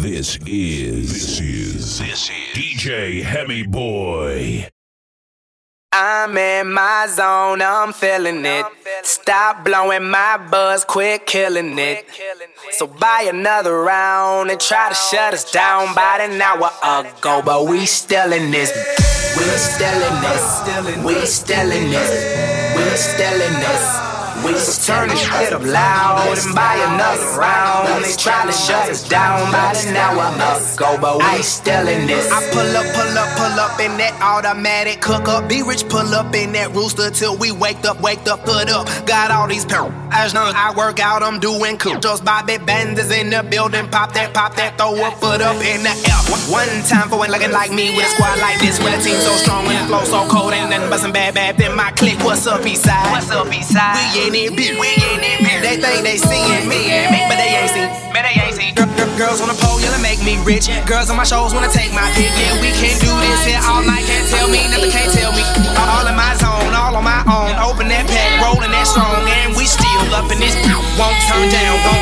This is this is this is DJ Hemi Boy. I'm in my zone, I'm feeling it. Stop blowing my buzz, quit killing it. So buy another round and try to shut us down about an hour ago, but we still in this. We still in this. We still in this. We still in this. We just turn this shit up loud and buy another round. They try to shut us down about an hour Go, but we still in this. I pull up, pull up, pull up in that automatic cook up. Be rich, pull up in that rooster till we wake up, wake up, put up. Got all these perils. As long as I work out, I'm doing cool. Just Bobby Benders in the building. Pop that, pop that, throw a foot up in the air. One time for one looking like me with a squad like this. With a team so strong and the flow so cold. Ain't nothing but some bad, bad. Then my click. What's up, Eastside? What's up, Eastside? We in it, bitch. We in it, bitch. They think they seeing me but they ain't seen. Man, they ain't seen. Gir- gir- Girls on the pole, yelling make me rich. Girls on my shows wanna take my pick. Yeah, we can do this here all night. Can't tell me, nothing can't tell me. All in my zone, all on my own. Open that pack, rolling that strong, and we still up in this. Won't turn down, won't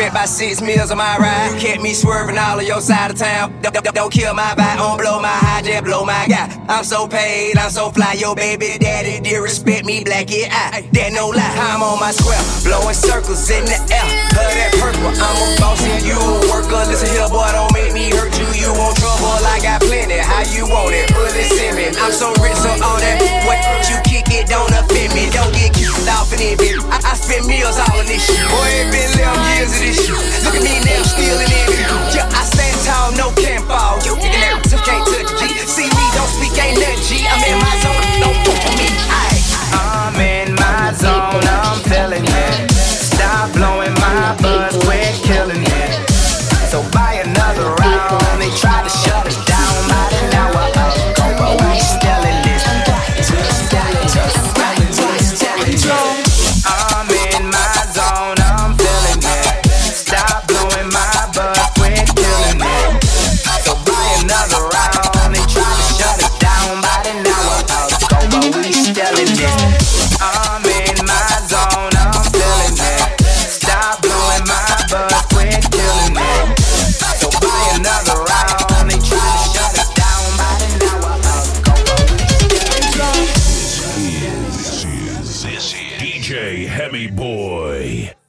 spent by six meals on my ride. You kept me swerving all of your side of town. Don't, kill my vibe, don't blow my high, just blow my guy. I'm so paid, I'm so fly, yo baby daddy, dear respect me, black it eye. That no lie, I'm on my square, blowing circles in the air. Her that purple, I'm a boss and you a worker. Listen here, boy, don't make me hurt you. You want trouble, I got plenty. How you want it? Put it in me. I'm so rich, so all that what you kick it don't offend me. Don't get off in it, bitch. I, I spend meals all on this shit. Boy, it been 11 years of this shit. Look at me now. Hemi Boy.